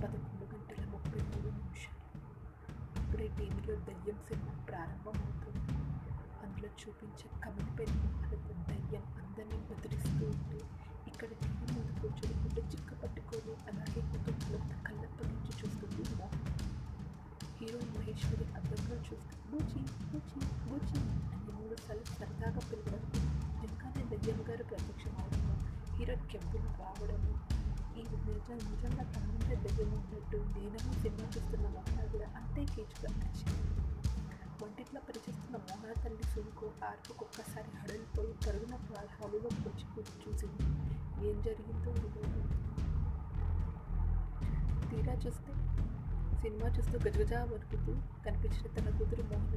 పదకొండు గంటల ముప్పై మూడు నిమిషాలు. అప్పుడే టీవీలో దయ్యం సినిమా ప్రారంభమవుతుంది. అందులో చూపించే కమిలిపోయిన మొహాలతో దయ్యం అందరినీ బెదిరిస్తూ ఉంటే ఇక్కడ టీవీ ముందు కూర్చొని గుడ్డ చిక్క పట్టుకొని అలాగే కుటుంబంలో కళ్ళప్ప నుంచి చూస్తుంది మోహన్ హీరో మహేశ్వరి అందంగా చూస్తూ బూచి బూచి బూచి అని మూడు సార్లు సరదాగా పిలవడం వెంకనే దయ్యం గారు ప్రత్యక్షం అవడము హీరో కెంపులు రావడము ఈ నేచర్ నిజంగా తనంటే దగ్గర ఉన్నట్టు నేనని సినిమా చూస్తున్న మోహన కూడా అంతే కీచుగా నచ్చింది వంటిట్లో పనిచేస్తున్న మోహన తల్లి సురుకు ఆర్పుకు ఒక్కసారి హడలిపోయి పరుగున హాలులోకి వచ్చి కూర్చు చూసింది. ఏం జరిగిందో తీరా చూస్తే సినిమా చూస్తూ గజగజా వణుకుతూ కనిపించిన తన కూతురు మోహన్